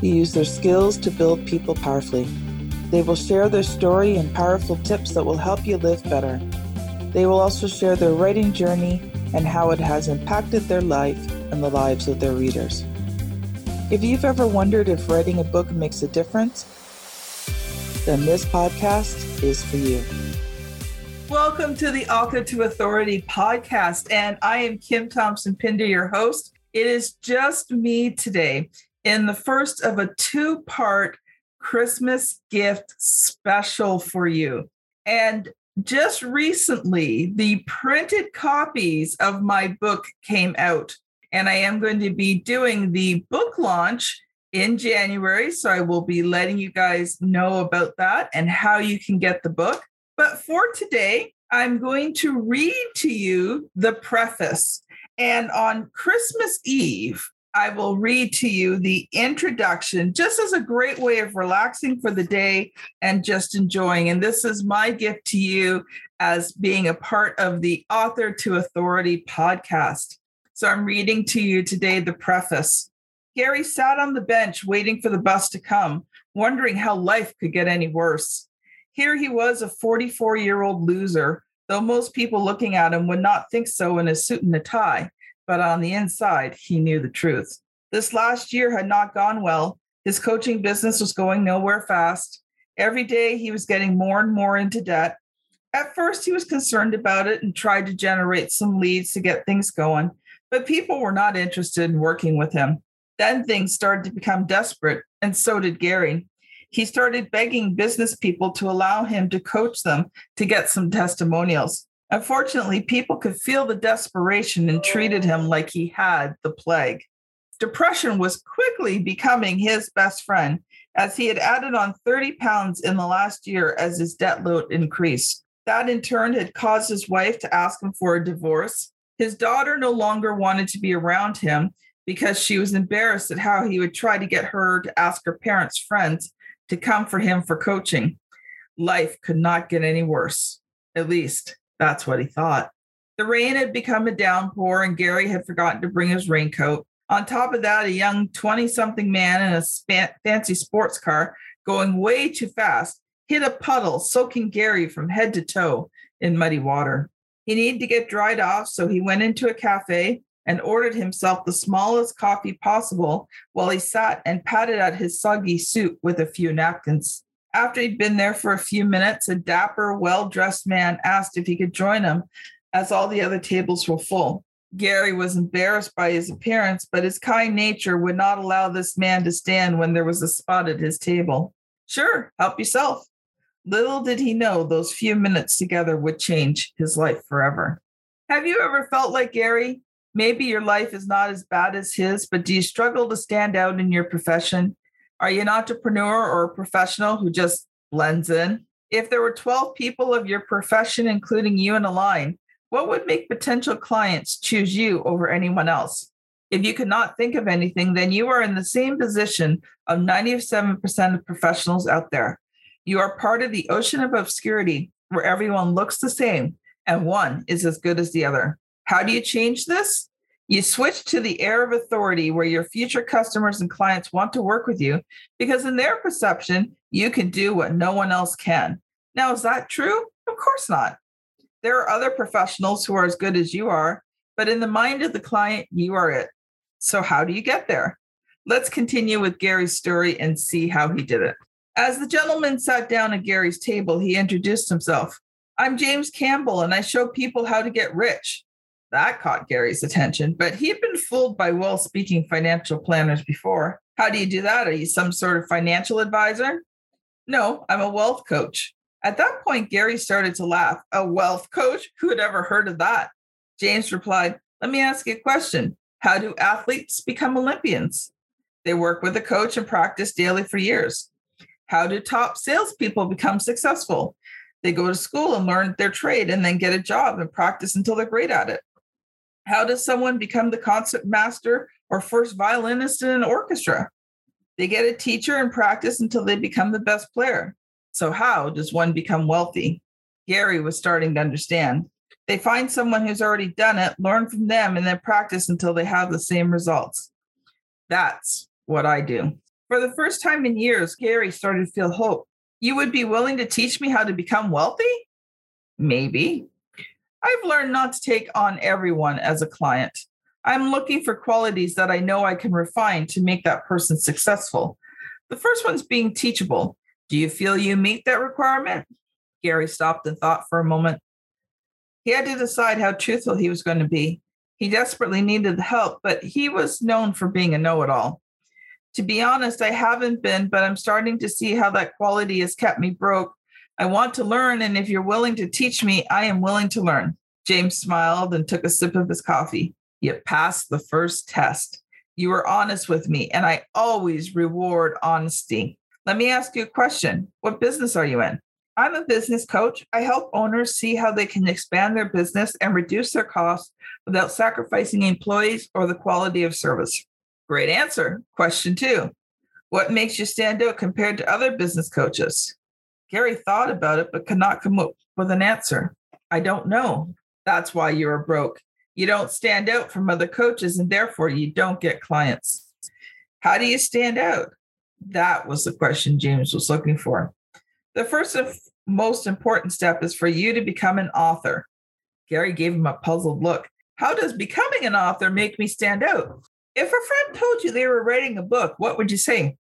who use their skills to build people powerfully. They will share their story and powerful tips that will help you live better. They will also share their writing journey and how it has impacted their life and the lives of their readers. If you've ever wondered if writing a book makes a difference, then this podcast is for you. Welcome to the Author to Authority podcast. And I am Kim Thompson Pinder, your host. It is just me today in the first of a two part Christmas gift special for you. And just recently, the printed copies of my book came out, and I am going to be doing the book launch in January. So I will be letting you guys know about that and how you can get the book. But for today, I'm going to read to you the preface. And on Christmas Eve, I will read to you the introduction just as a great way of relaxing for the day and just enjoying. And this is my gift to you as being a part of the Author to Authority podcast. So I'm reading to you today the preface. Gary sat on the bench waiting for the bus to come, wondering how life could get any worse. Here he was, a 44 year old loser, though most people looking at him would not think so in a suit and a tie but on the inside, he knew the truth. This last year had not gone well. His coaching business was going nowhere fast. Every day he was getting more and more into debt. At first, he was concerned about it and tried to generate some leads to get things going, but people were not interested in working with him. Then things started to become desperate, and so did Gary. He started begging business people to allow him to coach them to get some testimonials. Unfortunately, people could feel the desperation and treated him like he had the plague. Depression was quickly becoming his best friend as he had added on 30 pounds in the last year as his debt load increased. That in turn had caused his wife to ask him for a divorce. His daughter no longer wanted to be around him because she was embarrassed at how he would try to get her to ask her parents' friends to come for him for coaching. Life could not get any worse, at least that's what he thought. The rain had become a downpour, and Gary had forgotten to bring his raincoat. On top of that, a young 20 something man in a span- fancy sports car going way too fast hit a puddle, soaking Gary from head to toe in muddy water. He needed to get dried off, so he went into a cafe and ordered himself the smallest coffee possible while he sat and patted at his soggy suit with a few napkins. After he'd been there for a few minutes, a dapper, well dressed man asked if he could join him, as all the other tables were full. Gary was embarrassed by his appearance, but his kind nature would not allow this man to stand when there was a spot at his table. Sure, help yourself. Little did he know those few minutes together would change his life forever. Have you ever felt like Gary? Maybe your life is not as bad as his, but do you struggle to stand out in your profession? Are you an entrepreneur or a professional who just blends in? If there were 12 people of your profession, including you in a line, what would make potential clients choose you over anyone else? If you could not think of anything, then you are in the same position of 97% of professionals out there. You are part of the ocean of obscurity where everyone looks the same and one is as good as the other. How do you change this? You switch to the air of authority where your future customers and clients want to work with you because, in their perception, you can do what no one else can. Now, is that true? Of course not. There are other professionals who are as good as you are, but in the mind of the client, you are it. So, how do you get there? Let's continue with Gary's story and see how he did it. As the gentleman sat down at Gary's table, he introduced himself. I'm James Campbell, and I show people how to get rich. That caught Gary's attention, but he had been fooled by well speaking financial planners before. How do you do that? Are you some sort of financial advisor? No, I'm a wealth coach. At that point, Gary started to laugh. A wealth coach? Who had ever heard of that? James replied, Let me ask you a question. How do athletes become Olympians? They work with a coach and practice daily for years. How do top salespeople become successful? They go to school and learn their trade and then get a job and practice until they're great at it. How does someone become the concert master or first violinist in an orchestra? They get a teacher and practice until they become the best player. So, how does one become wealthy? Gary was starting to understand. They find someone who's already done it, learn from them, and then practice until they have the same results. That's what I do. For the first time in years, Gary started to feel hope. You would be willing to teach me how to become wealthy? Maybe. I've learned not to take on everyone as a client. I'm looking for qualities that I know I can refine to make that person successful. The first one's being teachable. Do you feel you meet that requirement? Gary stopped and thought for a moment. He had to decide how truthful he was going to be. He desperately needed the help, but he was known for being a know it all. To be honest, I haven't been, but I'm starting to see how that quality has kept me broke. I want to learn, and if you're willing to teach me, I am willing to learn. James smiled and took a sip of his coffee. You passed the first test. You were honest with me, and I always reward honesty. Let me ask you a question. What business are you in? I'm a business coach. I help owners see how they can expand their business and reduce their costs without sacrificing employees or the quality of service. Great answer. Question two What makes you stand out compared to other business coaches? Gary thought about it, but could not come up with an answer. I don't know. That's why you are broke. You don't stand out from other coaches, and therefore you don't get clients. How do you stand out? That was the question James was looking for. The first and most important step is for you to become an author. Gary gave him a puzzled look. How does becoming an author make me stand out? If a friend told you they were writing a book, what would you say?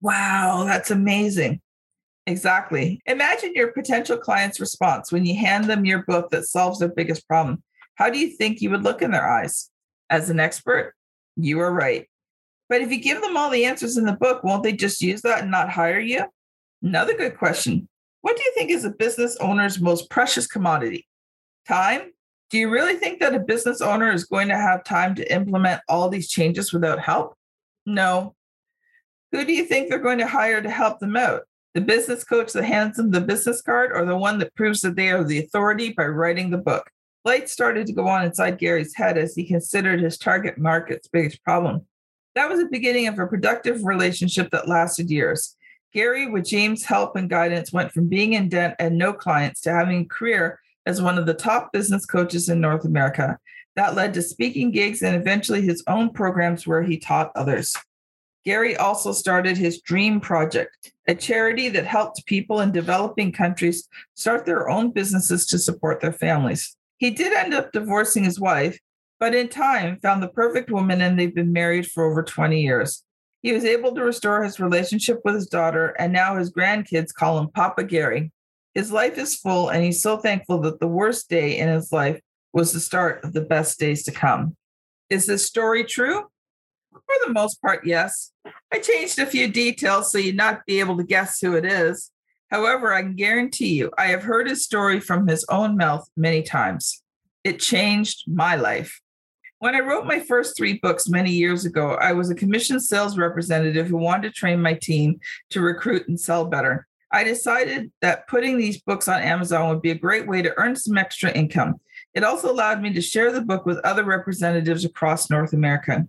Wow, that's amazing. Exactly. Imagine your potential client's response when you hand them your book that solves their biggest problem. How do you think you would look in their eyes? As an expert, you are right. But if you give them all the answers in the book, won't they just use that and not hire you? Another good question. What do you think is a business owner's most precious commodity? Time? Do you really think that a business owner is going to have time to implement all these changes without help? No. Who do you think they're going to hire to help them out? The business coach that hands them the business card or the one that proves that they are the authority by writing the book? Lights started to go on inside Gary's head as he considered his target market's biggest problem. That was the beginning of a productive relationship that lasted years. Gary, with James' help and guidance, went from being in debt and no clients to having a career as one of the top business coaches in North America. That led to speaking gigs and eventually his own programs where he taught others. Gary also started his Dream Project, a charity that helped people in developing countries start their own businesses to support their families. He did end up divorcing his wife, but in time found the perfect woman and they've been married for over 20 years. He was able to restore his relationship with his daughter, and now his grandkids call him Papa Gary. His life is full, and he's so thankful that the worst day in his life was the start of the best days to come. Is this story true? For the most part, yes. I changed a few details so you'd not be able to guess who it is. However, I can guarantee you, I have heard his story from his own mouth many times. It changed my life. When I wrote my first three books many years ago, I was a commissioned sales representative who wanted to train my team to recruit and sell better. I decided that putting these books on Amazon would be a great way to earn some extra income. It also allowed me to share the book with other representatives across North America.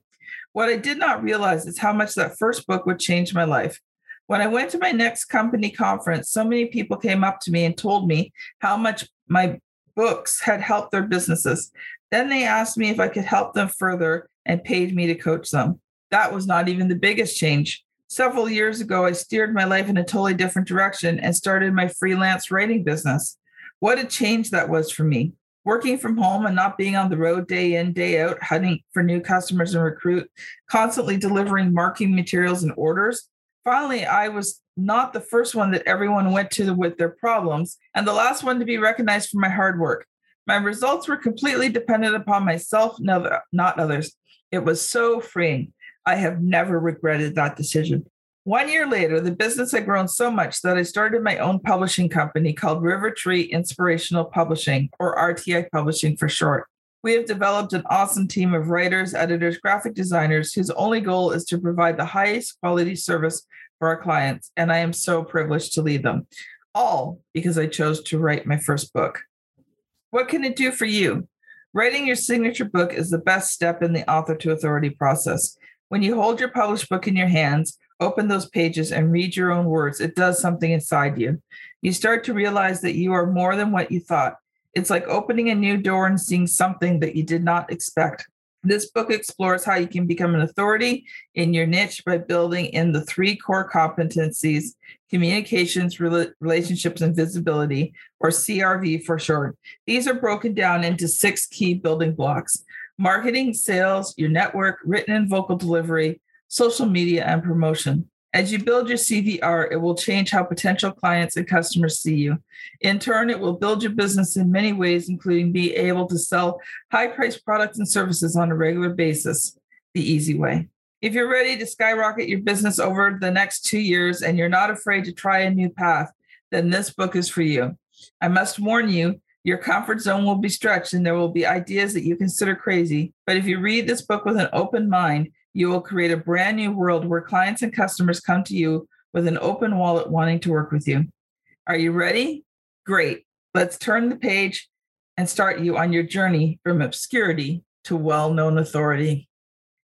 What I did not realize is how much that first book would change my life. When I went to my next company conference, so many people came up to me and told me how much my books had helped their businesses. Then they asked me if I could help them further and paid me to coach them. That was not even the biggest change. Several years ago, I steered my life in a totally different direction and started my freelance writing business. What a change that was for me. Working from home and not being on the road day in, day out, hunting for new customers and recruit, constantly delivering marketing materials and orders. Finally, I was not the first one that everyone went to with their problems, and the last one to be recognized for my hard work. My results were completely dependent upon myself, not others. It was so freeing. I have never regretted that decision. One year later, the business had grown so much that I started my own publishing company called River Tree Inspirational Publishing, or RTI Publishing for short. We have developed an awesome team of writers, editors, graphic designers whose only goal is to provide the highest quality service for our clients. And I am so privileged to lead them, all because I chose to write my first book. What can it do for you? Writing your signature book is the best step in the author to authority process. When you hold your published book in your hands, open those pages, and read your own words, it does something inside you. You start to realize that you are more than what you thought. It's like opening a new door and seeing something that you did not expect. This book explores how you can become an authority in your niche by building in the three core competencies communications, relationships, and visibility, or CRV for short. These are broken down into six key building blocks marketing, sales, your network, written and vocal delivery, social media, and promotion. As you build your CVR, it will change how potential clients and customers see you. In turn, it will build your business in many ways, including being able to sell high priced products and services on a regular basis, the easy way. If you're ready to skyrocket your business over the next two years and you're not afraid to try a new path, then this book is for you. I must warn you, your comfort zone will be stretched and there will be ideas that you consider crazy. But if you read this book with an open mind, you will create a brand new world where clients and customers come to you with an open wallet wanting to work with you. Are you ready? Great. Let's turn the page and start you on your journey from obscurity to well known authority.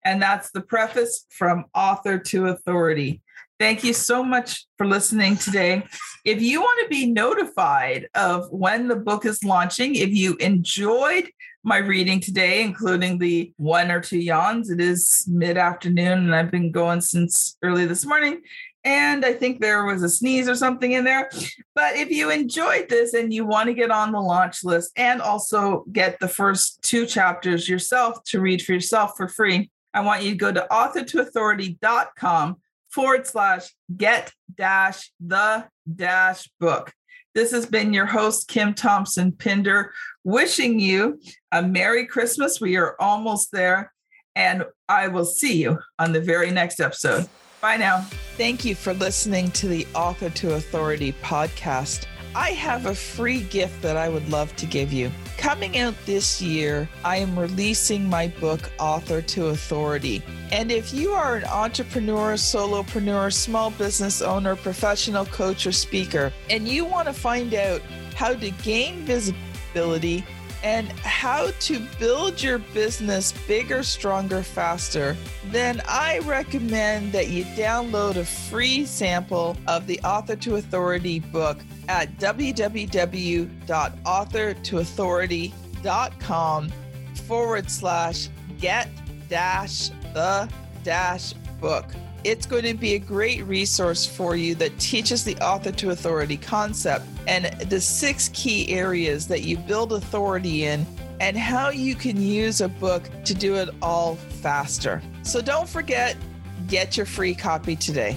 And that's the preface from author to authority. Thank you so much for listening today. If you want to be notified of when the book is launching, if you enjoyed my reading today, including the one or two yawns. It is mid afternoon and I've been going since early this morning. And I think there was a sneeze or something in there. But if you enjoyed this and you want to get on the launch list and also get the first two chapters yourself to read for yourself for free, I want you to go to authortoauthority.com forward slash get dash the dash book. This has been your host, Kim Thompson Pinder, wishing you a Merry Christmas. We are almost there. And I will see you on the very next episode. Bye now. Thank you for listening to the Author to Authority podcast. I have a free gift that I would love to give you. Coming out this year, I am releasing my book, Author to Authority. And if you are an entrepreneur, solopreneur, small business owner, professional coach, or speaker, and you want to find out how to gain visibility, and how to build your business bigger, stronger, faster, then I recommend that you download a free sample of the Author to Authority book at www.authortoauthority.com forward slash get dash the dash book. It's going to be a great resource for you that teaches the author to authority concept and the six key areas that you build authority in and how you can use a book to do it all faster. So don't forget, get your free copy today.